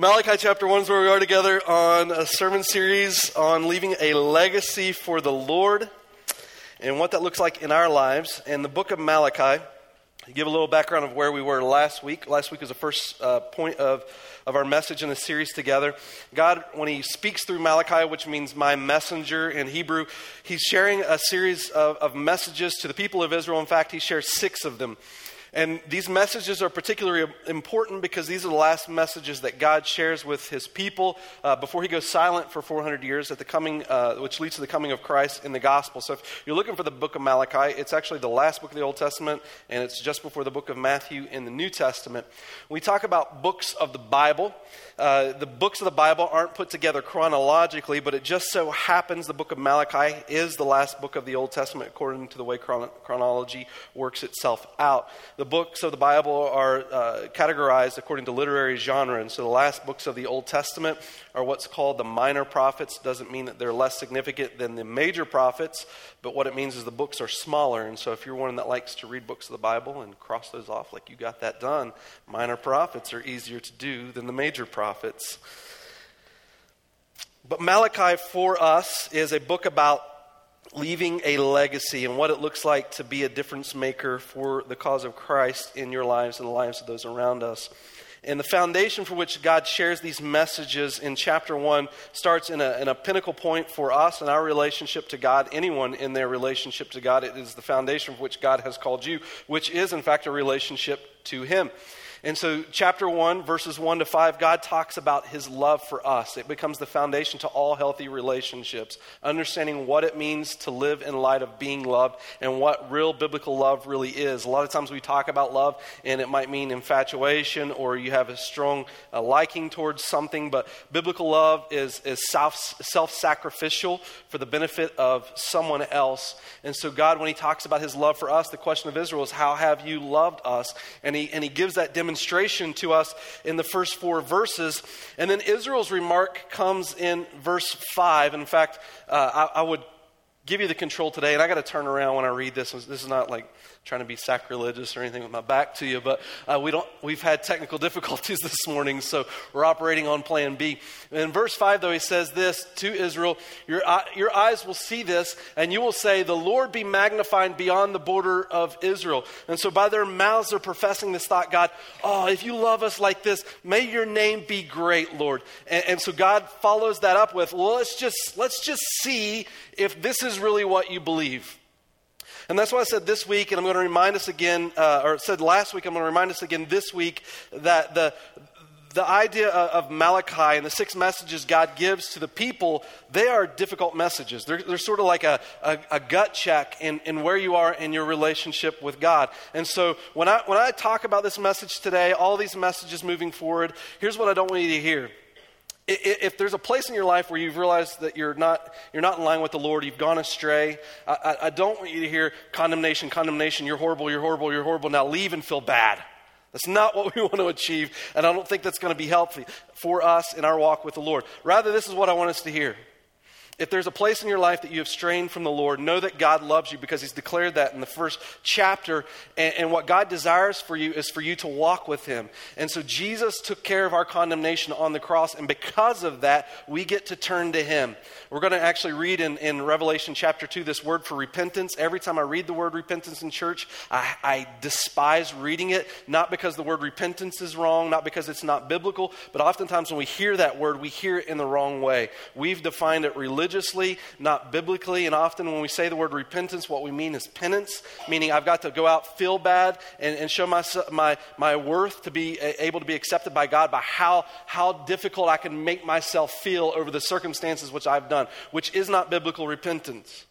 Malachi chapter 1 is where we are together on a sermon series on leaving a legacy for the Lord and what that looks like in our lives. And the book of Malachi, give a little background of where we were last week. Last week was the first uh, point of, of our message in the series together. God, when He speaks through Malachi, which means my messenger in Hebrew, He's sharing a series of, of messages to the people of Israel. In fact, He shares six of them. And these messages are particularly important because these are the last messages that God shares with his people uh, before he goes silent for 400 years at the coming, uh, which leads to the coming of Christ in the gospel. So if you're looking for the book of Malachi, it's actually the last book of the Old Testament, and it's just before the book of Matthew in the New Testament. We talk about books of the Bible, uh, the books of the Bible aren't put together chronologically, but it just so happens the book of Malachi is the last book of the Old Testament according to the way chron- chronology works itself out. The books of the Bible are uh, categorized according to literary genre, and so the last books of the Old Testament are what's called the minor prophets. Doesn't mean that they're less significant than the major prophets, but what it means is the books are smaller. And so if you're one that likes to read books of the Bible and cross those off like you got that done, minor prophets are easier to do than the major prophets. But Malachi for us is a book about leaving a legacy and what it looks like to be a difference maker for the cause of Christ in your lives and the lives of those around us. And the foundation for which God shares these messages in chapter 1 starts in a, in a pinnacle point for us and our relationship to God, anyone in their relationship to God. It is the foundation for which God has called you, which is, in fact, a relationship to Him. And so, chapter 1, verses 1 to 5, God talks about his love for us. It becomes the foundation to all healthy relationships, understanding what it means to live in light of being loved and what real biblical love really is. A lot of times we talk about love, and it might mean infatuation or you have a strong uh, liking towards something, but biblical love is, is self sacrificial for the benefit of someone else. And so, God, when he talks about his love for us, the question of Israel is, How have you loved us? And he, and he gives that demonstration demonstration to us in the first four verses. And then Israel's remark comes in verse 5. In fact, uh, I, I would give you the control today, and I got to turn around when I read this. This is not like trying to be sacrilegious or anything with my back to you, but uh, we don't, we've had technical difficulties this morning, so we're operating on plan B. In verse 5, though, he says this to Israel your, your eyes will see this, and you will say, The Lord be magnified beyond the border of Israel. And so by their mouths, they're professing this thought God, oh, if you love us like this, may your name be great, Lord. And, and so God follows that up with, Well, let's just, let's just see if this is really what you believe. And that's why I said this week, and I'm going to remind us again, uh, or said last week, I'm going to remind us again this week that the, the idea of Malachi and the six messages God gives to the people, they are difficult messages. They're, they're sort of like a, a, a, gut check in, in where you are in your relationship with God. And so when I, when I talk about this message today, all these messages moving forward, here's what I don't want you to hear if there's a place in your life where you've realized that you're not, you're not in line with the Lord, you've gone astray, I, I, don't want you to hear condemnation, condemnation, you're horrible, you're horrible, you're horrible, now leave and feel bad. That's not what we want to achieve, and I don't think that's going to be helpful for us in our walk with the Lord. Rather, this is what I want us to hear if there's a place in your life that you have strained from the Lord, know that God loves you because He's declared that in the first chapter. And, and, what God desires for you is for you to walk with Him. And so Jesus took care of our condemnation on the cross. And because of that, we get to turn to Him. We're going to actually read in, in Revelation chapter 2 this word for repentance. Every time I read the word repentance in church, I, I despise reading it, not because the word repentance is wrong, not because it's not biblical, but oftentimes when we hear that word, we hear it in the wrong way. We've defined it religiously religiously, not biblically. And often when we say the word repentance, what we mean is penance, meaning I've got to go out, feel bad, and, and show my, my, my worth to be able to be accepted by God by how, how difficult I can make myself feel over the circumstances which I've done, which is not biblical repentance.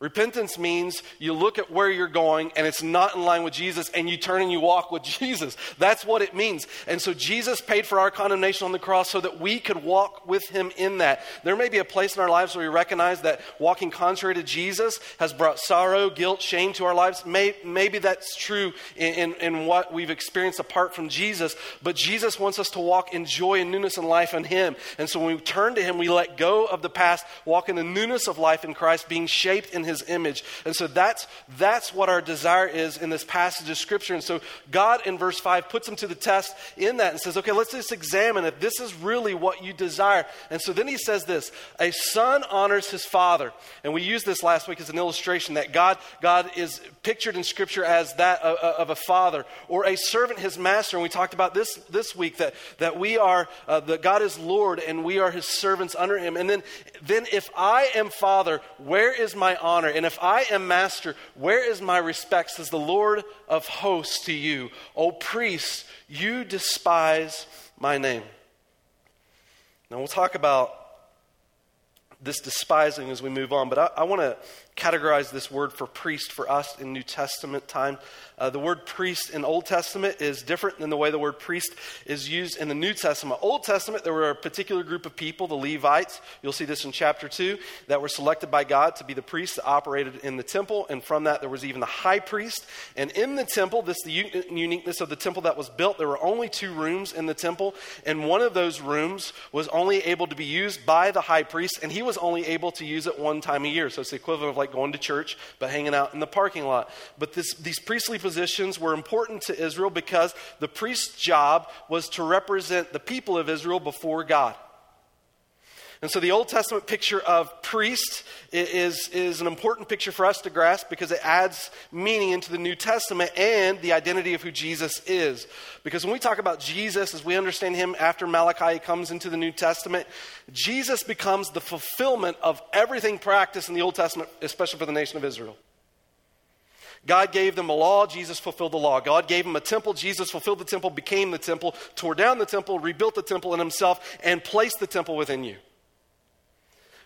Repentance means you look at where you're going and it's not in line with Jesus and you turn and you walk with Jesus. That's what it means. And so Jesus paid for our condemnation on the cross so that we could walk with him in that. There may be a place in our lives where we recognize that walking contrary to Jesus has brought sorrow, guilt, shame to our lives. May, maybe that's true in, in, in what we've experienced apart from Jesus, but Jesus wants us to walk in joy and newness in life in him. And so when we turn to him, we let go of the past, walk in the newness of life in Christ, being shaped in his his image. And so that's, that's what our desire is in this passage of Scripture. And so God in verse 5 puts him to the test in that and says, okay, let's just examine if this is really what you desire. And so then he says this a son honors his father. And we used this last week as an illustration that God, God is pictured in Scripture as that of, of a father or a servant his master. And we talked about this this week that, that we are, uh, that God is Lord and we are his servants under him. And then, then if I am father, where is my honor? And if I am master, where is my respect? Says the Lord of hosts to you. O priests, you despise my name. Now we'll talk about this despising as we move on, but I, I want to categorize this word for priest for us in New Testament time. Uh, the word priest in Old Testament is different than the way the word priest is used in the New Testament. Old Testament, there were a particular group of people, the Levites. You'll see this in chapter 2, that were selected by God to be the priests that operated in the temple. And from that, there was even the high priest. And in the temple, this the uniqueness of the temple that was built, there were only two rooms in the temple. And one of those rooms was only able to be used by the high priest, and he was only able to use it one time a year. So it's the equivalent of like going to church, but hanging out in the parking lot. But this, these priestly positions were important to Israel because the priest's job was to represent the people of Israel before God. And so the Old Testament picture of priest is, is an important picture for us to grasp because it adds meaning into the New Testament and the identity of who Jesus is. Because when we talk about Jesus, as we understand him after Malachi comes into the New Testament, Jesus becomes the fulfillment of everything practiced in the Old Testament, especially for the nation of Israel. God gave them a law, Jesus fulfilled the law. God gave them a temple, Jesus fulfilled the temple, became the temple, tore down the temple, rebuilt the temple in himself, and placed the temple within you.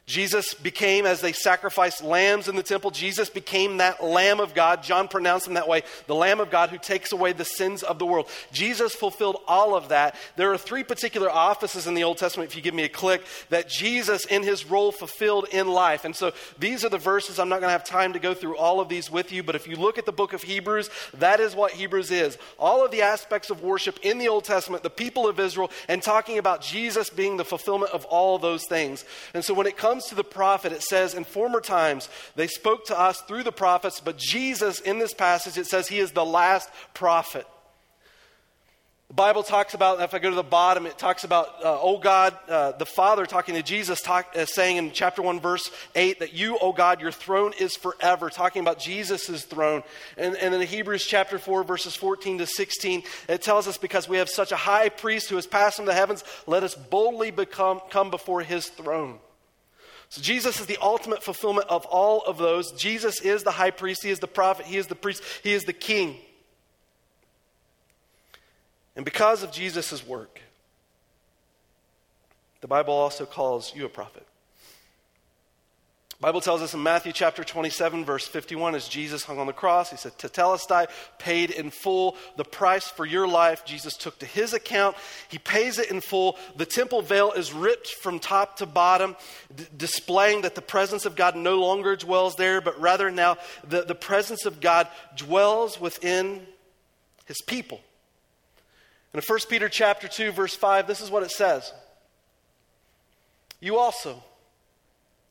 Jesus became, as they sacrificed lambs in the temple, Jesus became that Lamb of God. John pronounced him that way the Lamb of God who takes away the sins of the world. Jesus fulfilled all of that. There are three particular offices in the Old Testament, if you give me a click, that Jesus in his role fulfilled in life. And so these are the verses. I'm not going to have time to go through all of these with you, but if you look at the book of Hebrews, that is what Hebrews is. All of the aspects of worship in the Old Testament, the people of Israel, and talking about Jesus being the fulfillment of all those things. And so when it comes comes to the prophet, it says, In former times they spoke to us through the prophets, but Jesus, in this passage, it says he is the last prophet. The Bible talks about, if I go to the bottom, it talks about, uh, oh God, uh, the Father talking to Jesus, talk, uh, saying in chapter 1, verse 8, that you, oh God, your throne is forever, talking about Jesus' throne. And, and in Hebrews chapter 4, verses 14 to 16, it tells us, because we have such a high priest who has passed from the heavens, let us boldly become, come before his throne. So Jesus is the ultimate fulfillment of all of those. Jesus is the high priest, he is the prophet, he is the priest, he is the king. And because of Jesus' work, the Bible also calls you a prophet. Bible tells us in Matthew chapter 27, verse 51, as Jesus hung on the cross, he said, Tetelestai paid in full the price for your life. Jesus took to his account. He pays it in full. The temple veil is ripped from top to bottom, d- displaying that the presence of God no longer dwells there, but rather now the, the presence of God dwells within his people. In 1 Peter chapter 2, verse 5, this is what it says. You also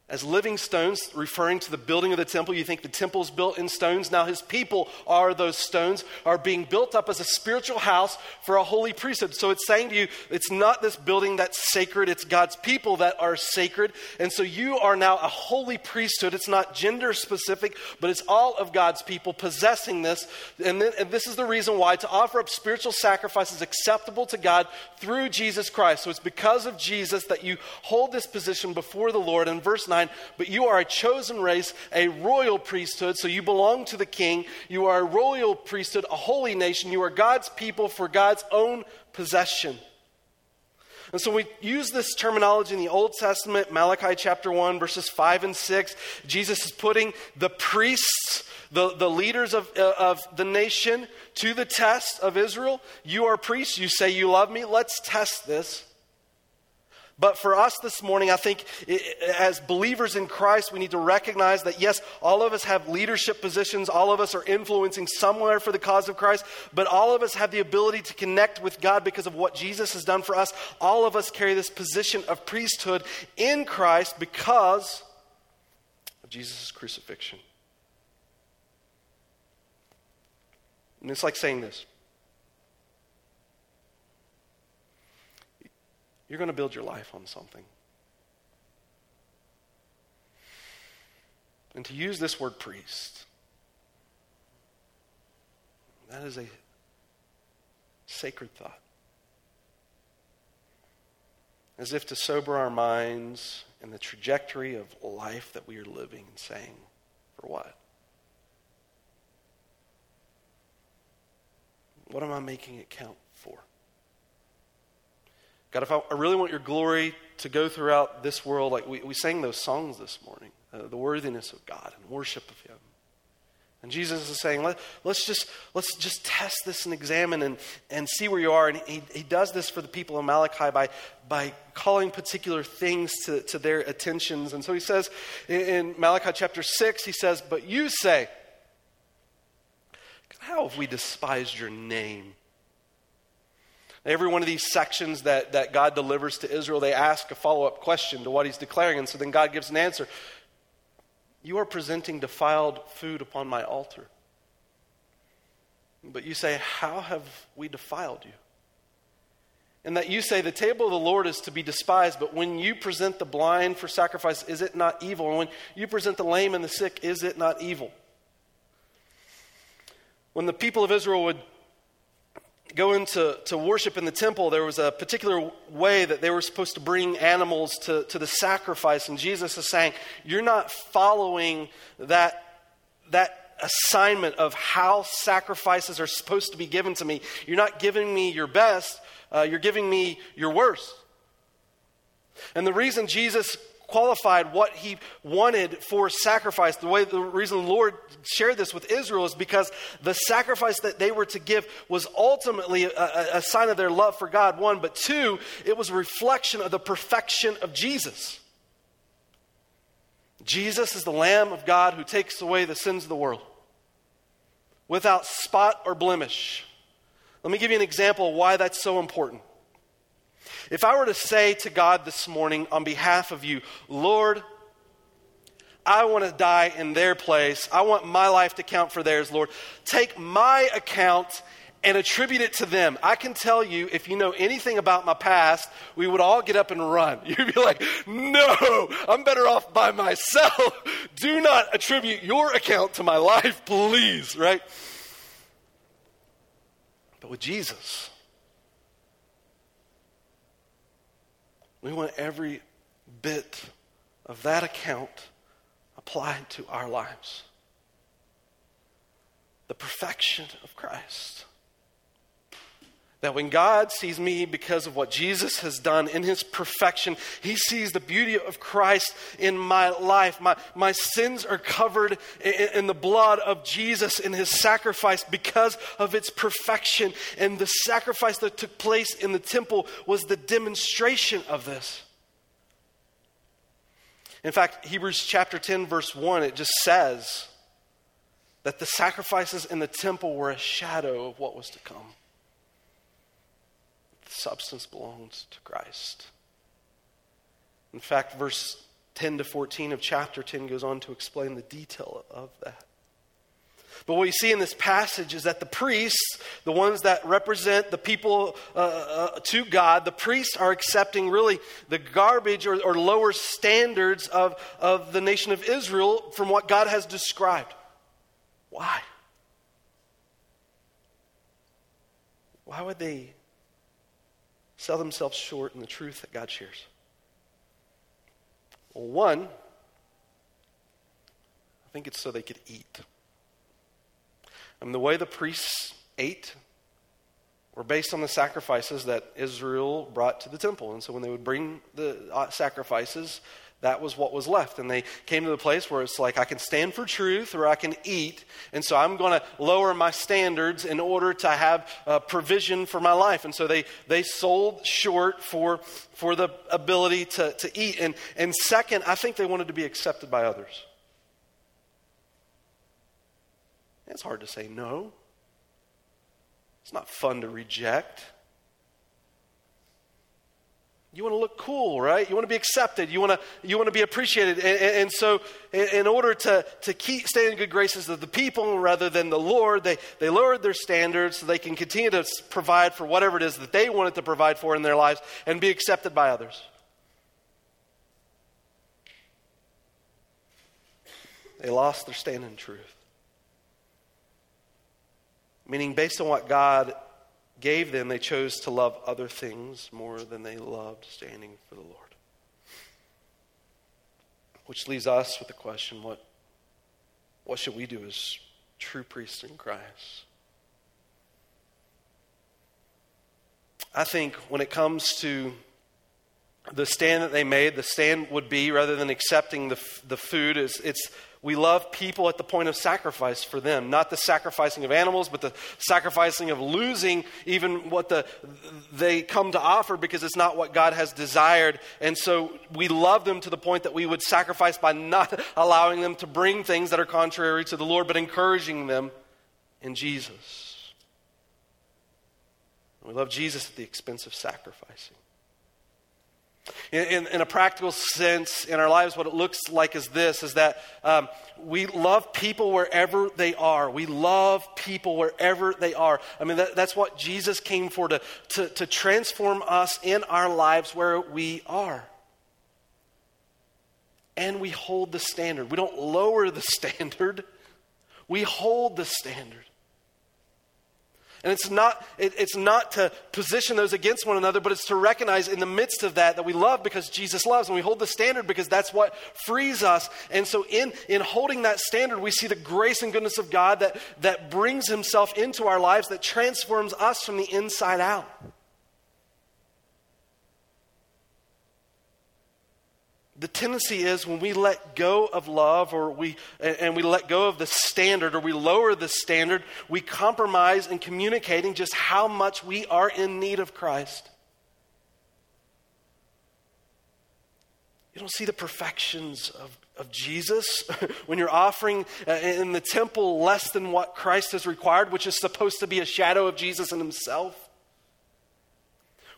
as living stones, referring to the building of the temple. You think the temple is built in stones. Now, his people are those stones, are being built up as a spiritual house for a holy priesthood. So it's saying to you, it's not this building that's sacred, it's God's people that are sacred. And so you are now a holy priesthood. It's not gender specific, but it's all of God's people possessing this. And, then, and this is the reason why to offer up spiritual sacrifices acceptable to God through Jesus Christ. So it's because of Jesus that you hold this position before the Lord. In verse 9, 9 But you are a chosen race, a royal priesthood, so you belong to the king. You are a royal priesthood, a holy nation. You are God's people for God's own possession. And so we use this terminology in the Old Testament, Malachi chapter 1, verses 5 and 6. Jesus is putting the priests, the, the leaders of, uh, of the nation, to the test of Israel. You are priests. You say you love me. Let's test this. But for us this morning, I think as believers in Christ, we need to recognize that yes, all of us have leadership positions, all of us are influencing somewhere for the cause of Christ, but all of us have the ability to connect with God because of what Jesus has done for us. All of us carry this position of priesthood in Christ because of Jesus' crucifixion. And it's like saying this You're going to build your life on something. And to use this word priest, that is a sacred thought. As if to sober our minds in the trajectory of life that we are living and saying, for what? What am I making it count for? God, if I, I really want your glory to go throughout this world, like we, we sang those songs this morning, uh, the worthiness of God and worship of Him. And Jesus is saying, Let, us just, let's just test this and examine and, and see where you are. And he, he does this for the people of Malachi by, by calling particular things to, to their attentions. And so he says in, in Malachi chapter 6, he says, But you say, How have we despised your name? Every one of these sections that, that God delivers to Israel, they ask a follow up question to what he's declaring. And so then God gives an answer. You are presenting defiled food upon my altar. But you say, How have we defiled you? And that you say, The table of the Lord is to be despised, but when you present the blind for sacrifice, is it not evil? And when you present the lame and the sick, is it not evil? When the people of Israel would go into to worship in the temple, there was a particular way that they were supposed to bring animals to, to the sacrifice. And Jesus is saying, You're not following that, that assignment of how sacrifices are supposed to be given to me. You're not giving me your best, uh, you're giving me your worst. And the reason Jesus qualified what he wanted for sacrifice. The way the reason the Lord shared this with Israel is because the sacrifice that they were to give was ultimately a, a, sign of their love for God, one, but two, it was a reflection of the perfection of Jesus. Jesus is the Lamb of God who takes away the sins of the world without spot or blemish. Let me give you an example of why that's so important. If I were to say to God this morning on behalf of you, Lord, I want to die in their place. I want my life to count for theirs, Lord. Take my account and attribute it to them. I can tell you, if you know anything about my past, we would all get up and run. You'd be like, no, I'm better off by myself. Do not attribute your account to my life, please, right? But with Jesus, We want every bit of that account applied to our lives. The perfection of Christ. That when God sees me because of what Jesus has done in his perfection, he sees the beauty of Christ in my life. My, my sins are covered in, in the blood of Jesus in his sacrifice because of its perfection. And the sacrifice that took place in the temple was the demonstration of this. In fact, Hebrews chapter 10, verse 1, it just says that the sacrifices in the temple were a shadow of what was to come substance belongs to Christ. In fact, verse 10 to 14 of chapter 10 goes on to explain the detail of that. But what you see in this passage is that the priests, the ones that represent the people uh, uh, to God, the priests are accepting really the garbage or, or lower standards of, of the nation of Israel from what God has described. Why? Why would they sell themselves short in the truth that God shares? Well, one, I think it's so they could eat. I mean, the way the priests ate were based on the sacrifices that Israel brought to the temple. And so when they would bring the uh, sacrifices, that was what was left. And they came to the place where it's like, I can stand for truth or I can eat. And so I'm going to lower my standards in order to have uh, provision for my life. And so they, they sold short for, for the ability to, to eat. And, and second, I think they wanted to be accepted by others. It's hard to say no. It's not fun to reject. You want to look cool, right? You want to be accepted. You want to, you want to be appreciated. And, and, so, in, in, order to, to keep staying in good graces of the people rather than the Lord, they, they lowered their standards so they can continue to provide for whatever it is that they wanted to provide for in their lives and be accepted by others. They lost their stand in truth. Meaning, based on what God gave them, they chose to love other things more than they loved standing for the Lord. Which leaves us with the question what, what should we do as true priests in Christ? I think when it comes to the stand that they made, the stand would be rather than accepting the, the food, is it's we love people at the point of sacrifice for them, not the sacrificing of animals, but the sacrificing of losing even what the, they come to offer because it's not what God has desired. And so we love them to the point that we would sacrifice by not allowing them to bring things that are contrary to the Lord, but encouraging them in Jesus. We love Jesus at the expense of sacrificing. In, in, in, a practical sense, in our lives, what it looks like is this is that um, we love people wherever they are. We love people wherever they are. I mean, that, that's what Jesus came for to, to, to transform us in our lives where we are. And we hold the standard. We don't lower the standard, we hold the standard. And it's not, it, it's not to position those against one another, but it's to recognize in the midst of that that we love because Jesus loves and we hold the standard because that's what frees us. And so in, in holding that standard, we see the grace and goodness of God that, that brings himself into our lives, that transforms us from the inside out. The tendency is when we let go of love or we and we let go of the standard or we lower the standard we compromise in communicating just how much we are in need of christ. You don't see the perfections of, of jesus when you're offering uh, in the temple less than what christ has required which is supposed to be a shadow of jesus and himself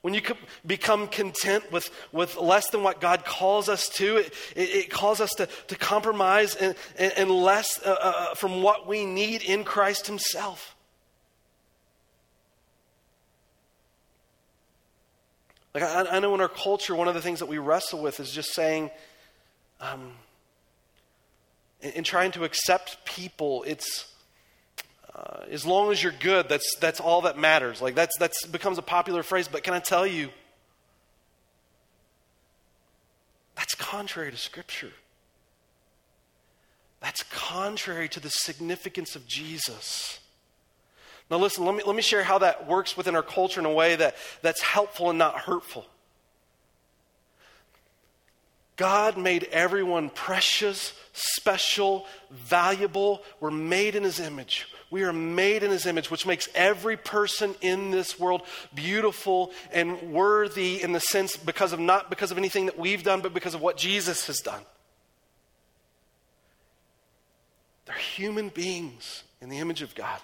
when you become content with, with less than what God calls us to, it, it, calls us to, to compromise and, and, and less uh, uh, uh, from what we need in Christ Himself. Like, I, I, know in our culture, one of the things that we wrestle with is just saying, um, in, in trying to accept people, it's uh, as long as you're good, that's, that's all that matters. Like that's, that's becomes a popular phrase, but can I tell you, that's contrary to Scripture. That's contrary to the significance of Jesus. Now, listen, let me, let me share how that works within our culture in a way that, that's helpful and not hurtful. God made everyone precious, special, valuable. We're made in His image. We are made in his image, which makes every person in this world beautiful and worthy in the sense because of not because of anything that we've done, but because of what Jesus has done. They're human beings in the image of God.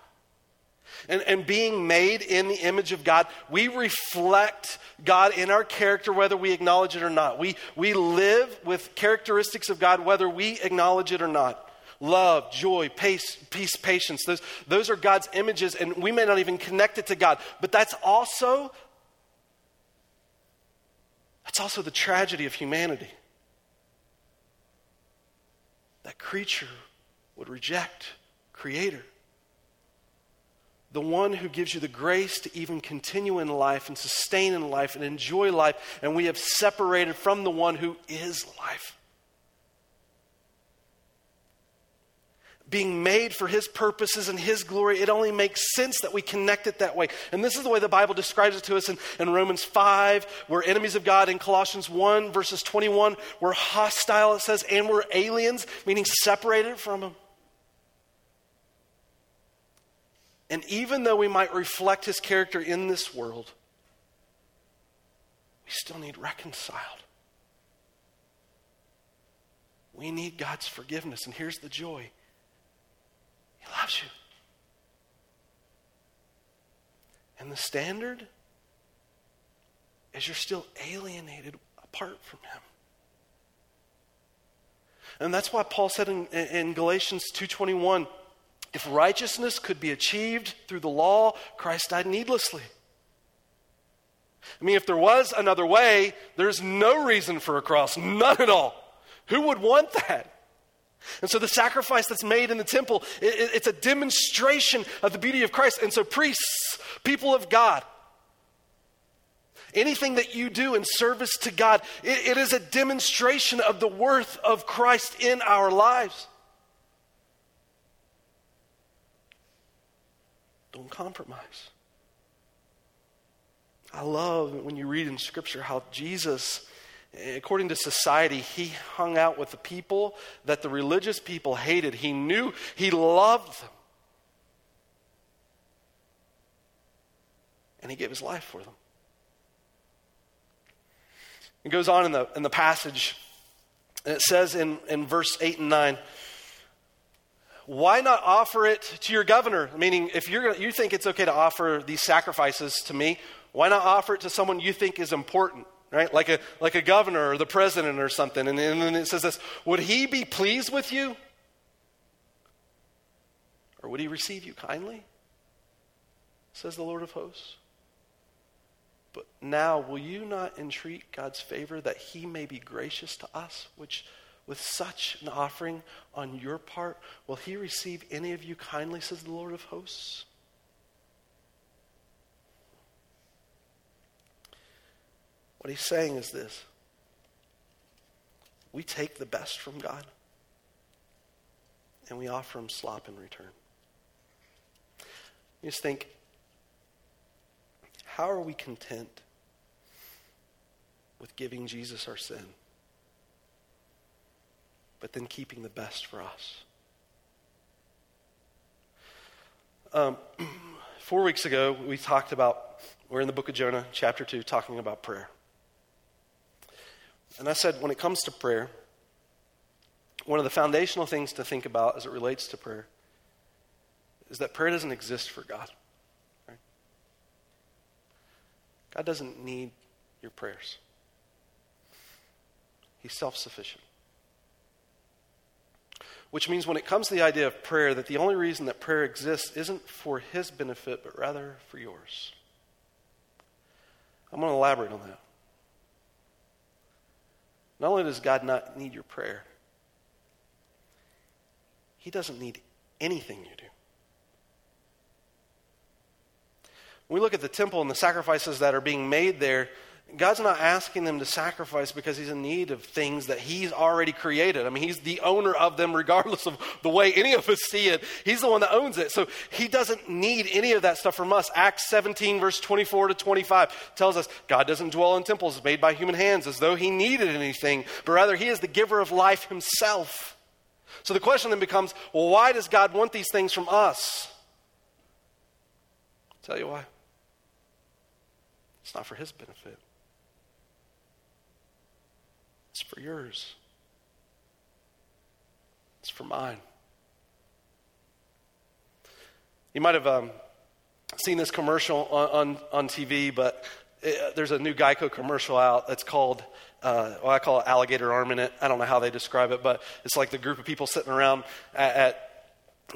And, and being made in the image of God, we reflect God in our character whether we acknowledge it or not. We, we live with characteristics of God whether we acknowledge it or not love, joy, peace, peace, patience. Those, those are God's images, and we may not even connect it to God. But that's also that's also the tragedy of humanity. That creature would reject Creator. The one who gives you the grace to even continue in life and sustain in life and enjoy life, and we have separated from the one who is life. being made for his purposes and his glory, it only makes sense that we connect it that way. And this is the way the Bible describes it to us in, in Romans 5. We're enemies of God. In Colossians 1, verses 21, we're hostile, it says, and we're aliens, meaning separated from him. And even though we might reflect his character in this world, we still need reconciled. We need God's forgiveness. And here's the joy he loves you. And the standard is you're still alienated apart from Him. And that's why Paul said in, in Galatians 2.21, if righteousness could be achieved through the law, Christ died needlessly. I mean, if there was another way, there's no reason for a cross, none at all. Who would want that? And so the sacrifice that's made in the temple, it, it's a demonstration of the beauty of Christ. And so priests, people of God, anything that you do in service to God, it, it is a demonstration of the worth of Christ in our lives. Don't compromise. I love when you read in Scripture how Jesus, according to society, he hung out with the people that the religious people hated. He knew, he loved them. And he gave his life for them. It goes on in the, in the passage, and it says in, in verse 8 and 9, why not offer it to your governor? Meaning, if you're you think it's okay to offer these sacrifices to me, why not offer it to someone you think is important? Right? Like a, like a governor or the president or something. And, and then it says this Would he be pleased with you? Or would he receive you kindly? Says the Lord of hosts. But now, will you not entreat God's favor that he may be gracious to us, which with such an offering on your part, will he receive any of you kindly, says the Lord of hosts? What he's saying is this we take the best from God and we offer him slop in return. You just think, how are we content with giving Jesus our sin? But then keeping the best for us. Um, four weeks ago, we talked about, we're in the book of Jonah, chapter 2, talking about prayer. And I said, when it comes to prayer, one of the foundational things to think about as it relates to prayer is that prayer doesn't exist for God. God doesn't need your prayers, He's self sufficient. Which means when it comes to the idea of prayer, that the only reason that prayer exists isn't for his benefit, but rather for yours. I'm going to elaborate on that. Not only does God not need your prayer, he doesn't need anything you do. When we look at the temple and the sacrifices that are being made there, God's not asking them to sacrifice because He's in need of things that He's already created. I mean, He's the owner of them, regardless of the way any of us see it. He's the one that owns it. So He doesn't need any of that stuff from us. Acts 17, verse 24 to 25 tells us God doesn't dwell in temples made by human hands as though He needed anything, but rather He is the giver of life Himself. So the question then becomes well, why does God want these things from us? I'll tell you why. It's not for His benefit. It's for yours. It's for mine. You might have um, seen this commercial on, on, on TV, but it, uh, there's a new Geico commercial out that's called, uh, well, I call it alligator arm in it. I don't know how they describe it, but it's like the group of people sitting around at, at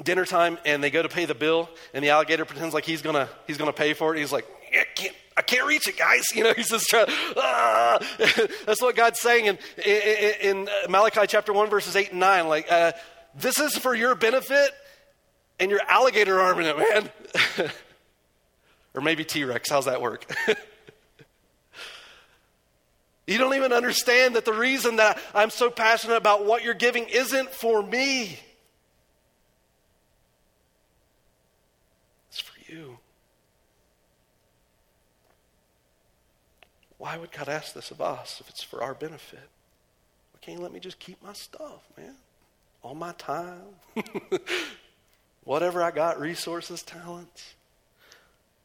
dinner time and they go to pay the bill and the alligator pretends like he's gonna he's gonna pay for it. He's like, I can't I can't reach it, guys. You know, he's just trying. Ah. That's what God's saying in, in, in, Malachi chapter one, verses eight and nine. Like, uh, this is for your benefit, and your alligator arm in it, man. or maybe T Rex. How's that work? you don't even understand that the reason that I'm so passionate about what you're giving isn't for me. Why would God ask this of us if it's for our benefit? Why can't you let me just keep my stuff, man? All my time, whatever I got, resources, talents.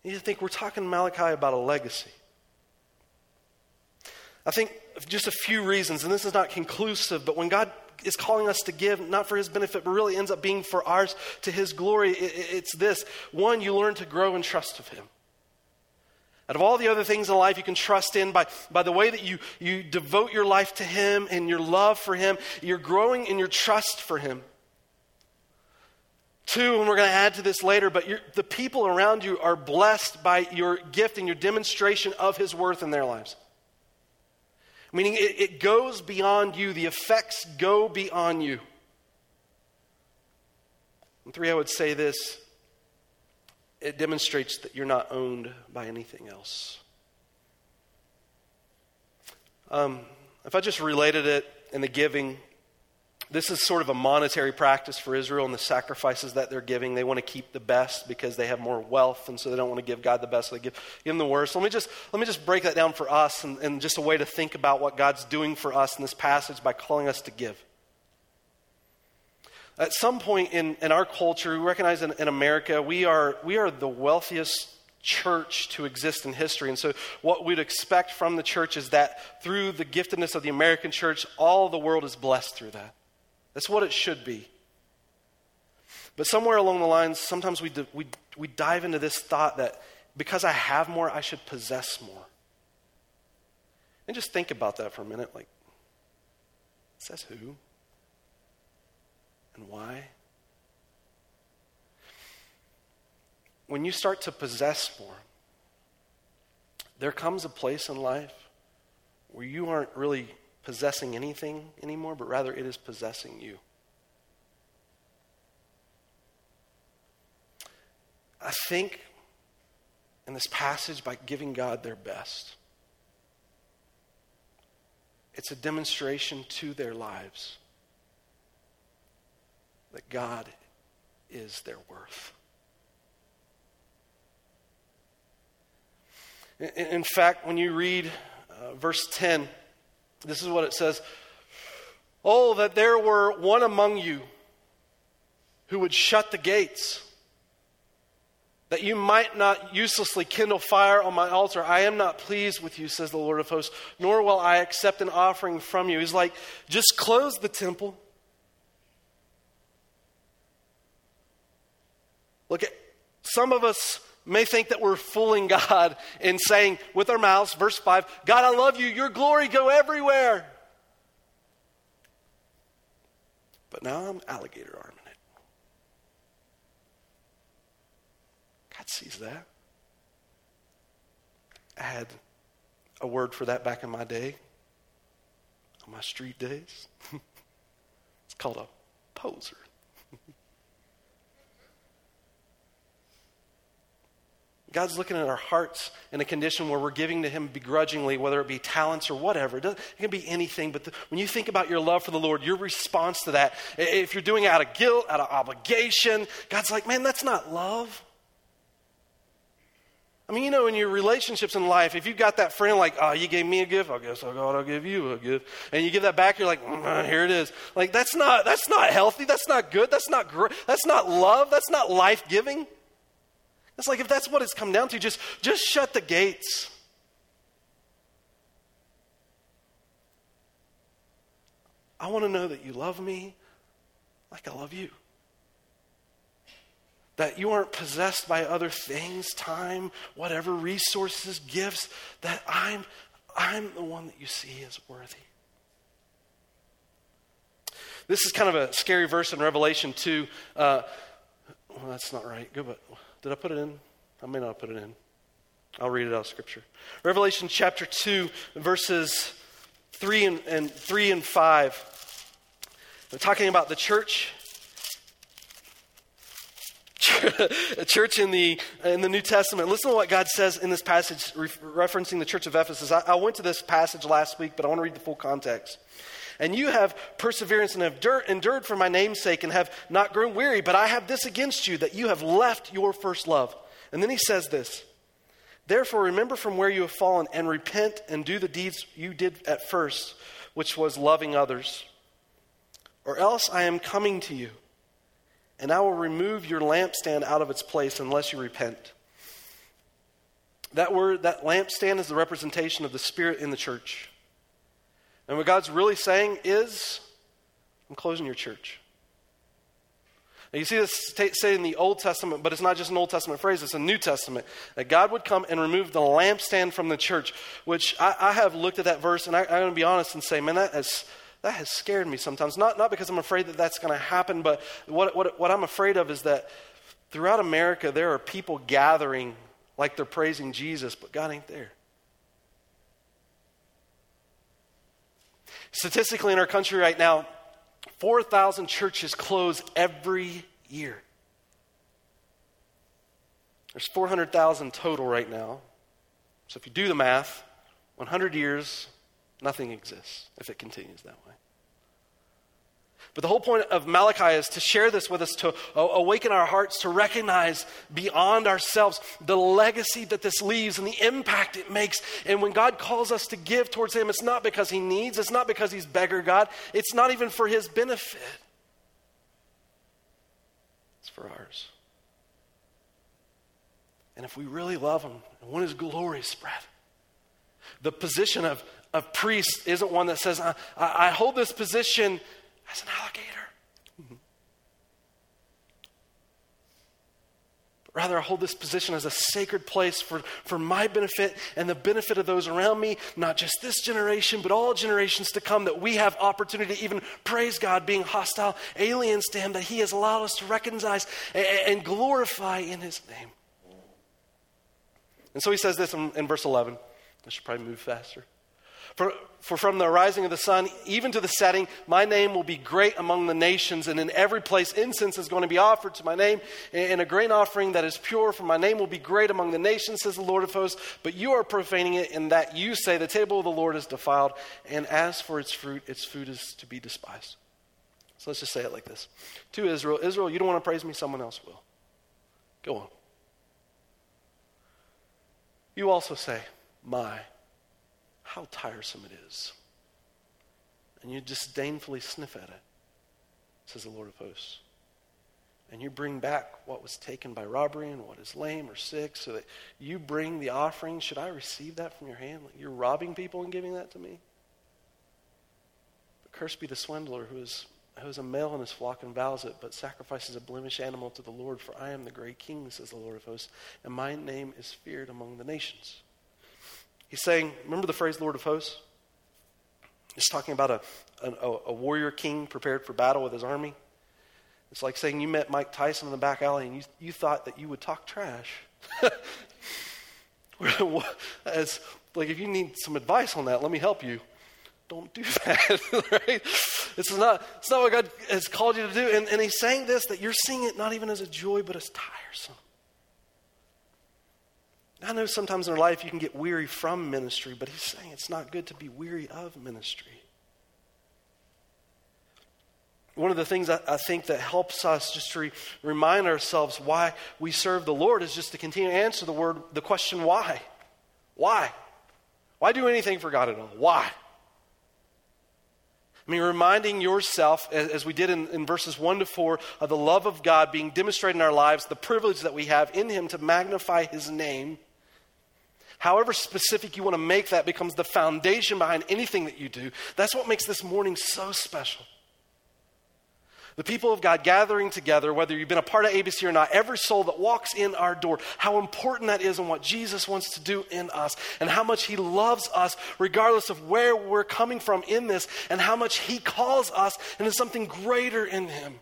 You think we're talking Malachi about a legacy. I think just a few reasons, and this is not conclusive, but when God is calling us to give, not for his benefit, but really ends up being for ours to his glory, it's this. One, you learn to grow in trust of him. Out of all the other things in life you can trust in by, by the way that you, you devote your life to Him and your love for Him, you're growing in your trust for Him. Two, and we're going to add to this later, but the people around you are blessed by your gift and your demonstration of His worth in their lives. Meaning it, it goes beyond you, the effects go beyond you. And three, I would say this it demonstrates that you're not owned by anything else. Um, if I just related it in the giving, this is sort of a monetary practice for Israel and the sacrifices that they're giving. They want to keep the best because they have more wealth, and so they don't want to give God the best. So they give, him the worst. let me just let me just break that down for us, and, and just a way to think about what God's doing for us in this passage by calling us to give. At some point in, in our culture, we recognize in, in America, we are, we are the wealthiest church to exist in history. And so, what we'd expect from the church is that through the giftedness of the American church, all the world is blessed through that. That's what it should be. But somewhere along the lines, sometimes we, we, we dive into this thought that because I have more, I should possess more. And just think about that for a minute. Like, says who? And why? When you start to possess more, there comes a place in life where you aren't really possessing anything anymore, but rather it is possessing you. I think in this passage by giving God their best, it's a demonstration to their lives that God is their worth. In, fact, when you read uh, verse 10, this is what it says Oh, that there were one among you who would shut the gates, that you might not uselessly kindle fire on my altar. I am not pleased with you, says the Lord of hosts, nor will I accept an offering from you. He's like, just close the temple Look at some of us may think that we're fooling God in saying with our mouths, verse 5, God, I love you, your glory go everywhere. But now I'm alligator arming it. God sees that. I had a word for that back in my day, on my street days. it's called a poser. God's looking at our hearts in a condition where we're giving to Him begrudgingly, whether it be talents or whatever. It, can be anything. But the, when you think about your love for the Lord, your response to that, if you're doing it out of guilt, out of obligation, God's like, man, that's not love. I mean, you know, in your relationships in life, if you've got that friend like, oh, you gave me a gift, I guess oh, God, I'll give you a gift, and you give that back, you're like, mm, here it is. Like that's not that's not healthy. That's not good. That's not gr- that's not love. That's not life giving. It's like if that's what it's come down to, just, just shut the gates. I want to know that you love me like I love you. That you aren't possessed by other things, time, whatever, resources, gifts, that I'm, I'm the one that you see as worthy. This is kind of a scary verse in Revelation 2. Uh, well, that's not right. Go, but did I put it in? I may not have put it in. I'll read it out of Scripture. Revelation chapter 2, verses 3 and, and 3 and 5. We're talking about the church. church in the, in the New Testament. Listen to what God says in this passage, referencing the church of Ephesus. I, I went to this passage last week, but I want to read the full context. And you have perseverance and have endured for my name's sake and have not grown weary. But I have this against you, that you have left your first love. And then he says this Therefore, remember from where you have fallen and repent and do the deeds you did at first, which was loving others. Or else I am coming to you, and I will remove your lampstand out of its place unless you repent. That word, that lampstand, is the representation of the Spirit in the church. And what God's really saying is, I'm closing your church. Now, you see this say in the Old Testament, but it's not just an Old Testament phrase, it's a New Testament. That God would come and remove the lampstand from the church, which I, I have looked at that verse, and I, I'm going to be honest and say, man, that has, that has scared me sometimes. Not, not because I'm afraid that that's going to happen, but what, what, what I'm afraid of is that throughout America, there are people gathering like they're praising Jesus, but God ain't there. Statistically, in our country right now, 4,000 churches close every year. There's 400,000 total right now. So if you do the math, 100 years, nothing exists if it continues that way. But the whole point of Malachi is to share this with us, to uh, awaken our hearts, to recognize beyond ourselves the legacy that this leaves and the impact it makes. And when God calls us to give towards Him, it's not because He needs, it's not because He's beggar God, it's not even for His benefit, it's for ours. And if we really love Him and want His glory spread, the position of, of priest isn't one that says, I, I hold this position as an alligator. But rather, I hold this position as a sacred place for, for my benefit and the benefit of those around me, not just this generation, but all generations to come, that we have opportunity to even praise God, being hostile aliens to Him, that He has allowed us to recognize and, and glorify in His name. And so He says this in, in verse 11. I should probably move faster. For, for from the rising of the sun even to the setting, my name will be great among the nations, and in every place incense is going to be offered to my name, and a grain offering that is pure, for my name will be great among the nations, says the Lord of hosts. But you are profaning it in that you say, The table of the Lord is defiled, and as for its fruit, its food is to be despised. So let's just say it like this To Israel, Israel, you don't want to praise me, someone else will. Go on. You also say, My how tiresome it is. And you disdainfully sniff at it, says the Lord of hosts. And you bring back what was taken by robbery and what is lame or sick, so that you bring the offering. Should I receive that from your hand? You're robbing people and giving that to me? But cursed be the swindler who is, who is a male in his flock and vows it, but sacrifices a blemished animal to the Lord. For I am the great king, says the Lord of hosts, and my name is feared among the nations. He's saying, remember the phrase Lord of hosts? He's talking about a, a, a, warrior king prepared for battle with his army. It's like saying you met Mike Tyson in the back alley and you, you thought that you would talk trash. As, like, if you need some advice on that, let me help you. Don't do that, right? It's not, it's not what God has called you to do. And, and he's saying this that you're seeing it not even as a joy, but as tiresome. I know sometimes in our life you can get weary from ministry, but he's saying it's not good to be weary of ministry. One of the things I, think that helps us just to re- remind ourselves why we serve the Lord is just to continue to answer the word, the question why. Why? Why do anything for God at all? Why? I mean, reminding yourself, as we did in, in, verses 1 to 4, of the love of God being demonstrated in our lives, the privilege that we have in Him to magnify His name, However specific you want to make that becomes the foundation behind anything that you do. That's what makes this morning so special. The people of God gathering together, whether you've been a part of ABC or not, every soul that walks in our door, how important that is and what Jesus wants to do in us, and how much He loves us, regardless of where we're coming from in this, and how much He calls us into something greater in Him.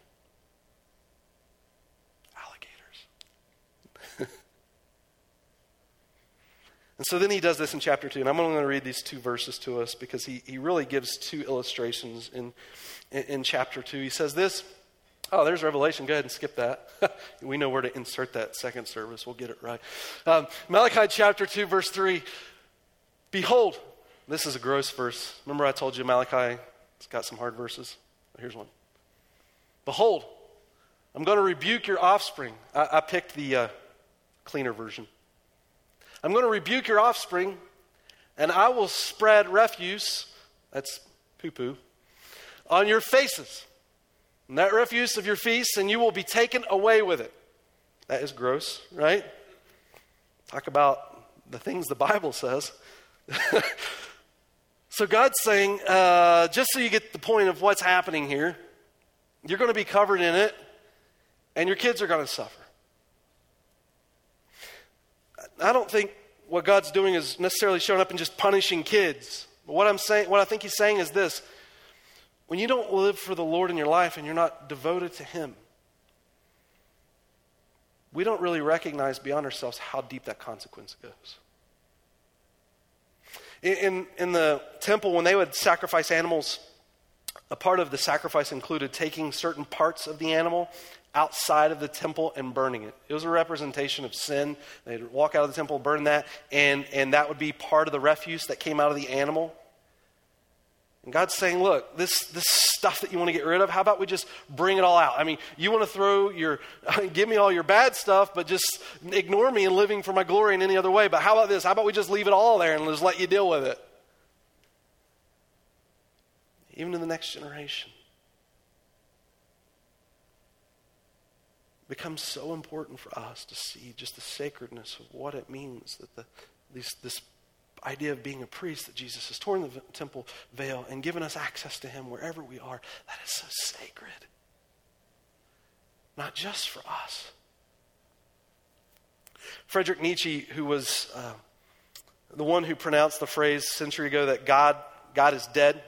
And so then he does this in chapter 2. And I'm only going to read these two verses to us because he, he really gives two illustrations in, in, in chapter 2. He says this. Oh, there's Revelation. Go ahead and skip that. we know where to insert that second service. We'll get it right. Um, Malachi chapter 2, verse 3. Behold, this is a gross verse. Remember, I told you Malachi, it's got some hard verses. Here's one. Behold, I'm going to rebuke your offspring. I, I picked the uh, cleaner version. I'm going to rebuke your offspring, and I will spread refuse, that's poo poo, on your faces. And that refuse of your feasts, and you will be taken away with it. That is gross, right? Talk about the things the Bible says. so God's saying, uh, just so you get the point of what's happening here, you're going to be covered in it, And your kids are going to suffer. I don't think what God's doing is necessarily showing up and just punishing kids. But what I'm saying, what I think he's saying is this. When you don't live for the Lord in your life and you're not devoted to him, we don't really recognize beyond ourselves how deep that consequence goes. In, in, in, the temple, when they would sacrifice animals, a part of the sacrifice included taking certain parts of the animal outside of the temple and burning it. It was a representation of sin. They'd walk out of the temple, burn that, and, and that would be part of the refuse that came out of the animal. And God's saying, look, this, this stuff that you want to get rid of, how about we just bring it all out? I mean, you want to throw your, give me all your bad stuff, but just ignore me and living for my glory in any other way. But how about this? How about we just leave it all there and just let you deal with it? Even to the next generation. Becomes so important for us to see just the sacredness of what it means that the, these, this idea of being a priest that Jesus has torn the temple veil and given us access to him wherever we are, that is so sacred. Not just for us. Frederick Nietzsche, who was uh, the one who pronounced the phrase century ago that God, God is dead,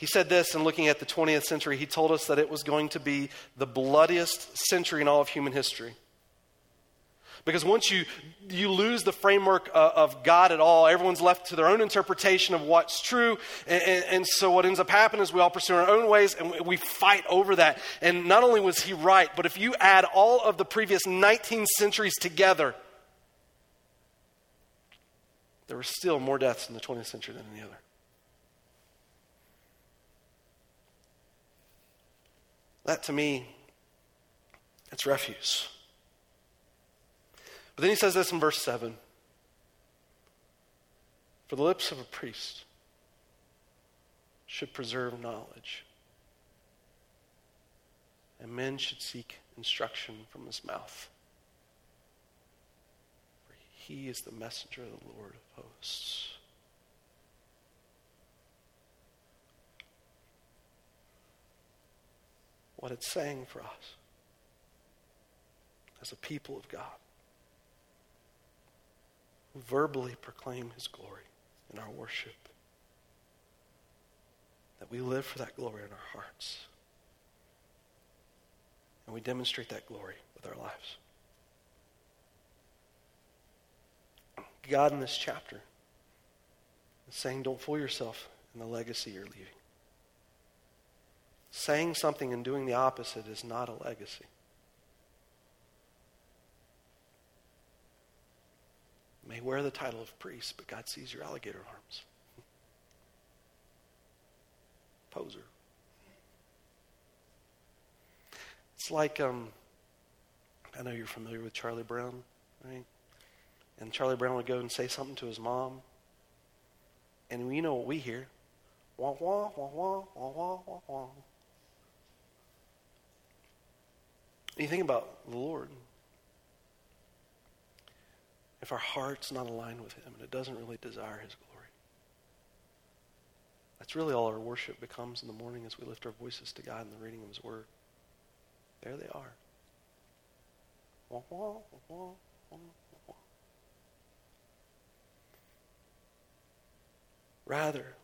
he said this in looking at the 20th century. He told us that it was going to be the bloodiest century in all of human history. Because once you, you lose the framework of, of God at all, everyone's left to their own interpretation of what's true. And, and, and, so what ends up happening is we all pursue our own ways and we, we fight over that. And not only was he right, but if you add all of the previous 19 centuries together, there were still more deaths in the 20th century than any other. That to me, it's refuse. But then he says this in verse 7 For the lips of a priest should preserve knowledge, and men should seek instruction from his mouth. For he is the messenger of the Lord of hosts. What it's saying for us as a people of God who verbally proclaim his glory in our worship. That we live for that glory in our hearts. And we demonstrate that glory with our lives. God in this chapter is saying, don't fool yourself in the legacy you're leaving. Saying something and doing the opposite is not a legacy. may wear the title of priest, but God sees your alligator arms. Poser. It's like, um, I know you're familiar with Charlie Brown, right? And Charlie Brown would go and say something to his mom. And we know what we hear? Wah, wah, wah, wah, wah, wah, wah, wah. You think about the Lord if our heart's not aligned with Him and it doesn't really desire His glory. That's really all our worship becomes in the morning as we lift our voices to God in the reading of His Word. There they are. Rather,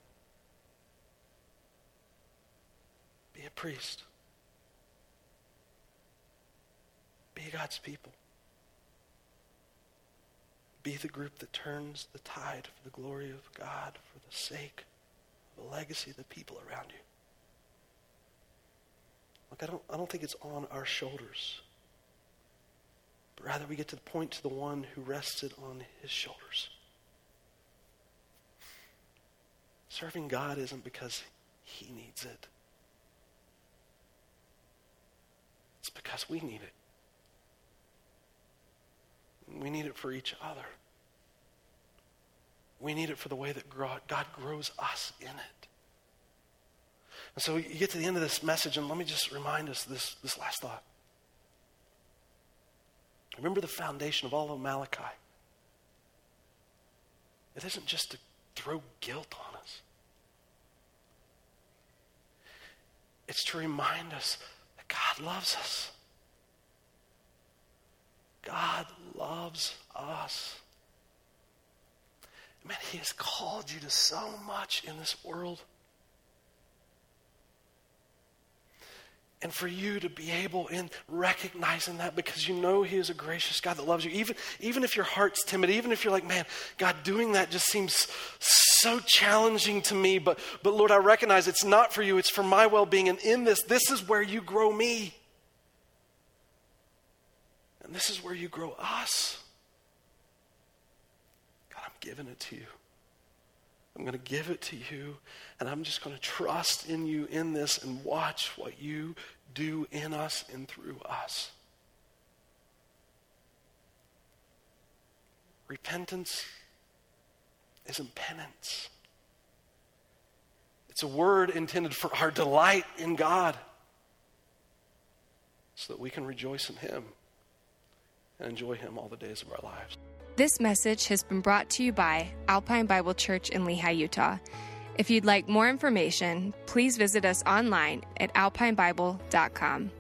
be a priest. Be God's people. Be the group that turns the tide for the glory of God, for the sake of the legacy of the people around you. Look, I don't, I don't think it's on our shoulders, but rather we get to the point to the one who rested on his shoulders. Serving God isn't because he needs it. It's because we need it. We need it for each other. We need it for the way that God grows us in it. And so you get to the end of this message, and let me just remind us this, this last thought. Remember the foundation of all of Malachi. It isn't just to throw guilt on us, it's to remind us that God loves us God loves us. Man, He has called you to so much in this world. And for you to be able in recognizing that because you know He is a gracious God that loves you, even, even if your heart's timid, even if you're like, man, God, doing that just seems so challenging to me, but, but Lord, I recognize it's not for you, it's for my well being. And in this, this is where you grow me. And this is where you grow us. God, I'm giving it to you. I'm going to give it to you, and I'm just going to trust in you in this and watch what you do in us and through us. Repentance isn't penance. It's a word intended for our delight in God so that we can rejoice in Him and enjoy Him all the days of our lives. This message has been brought to you by Alpine Bible Church in Lehi, Utah. If you'd like more information, please visit us online at alpinebible.com.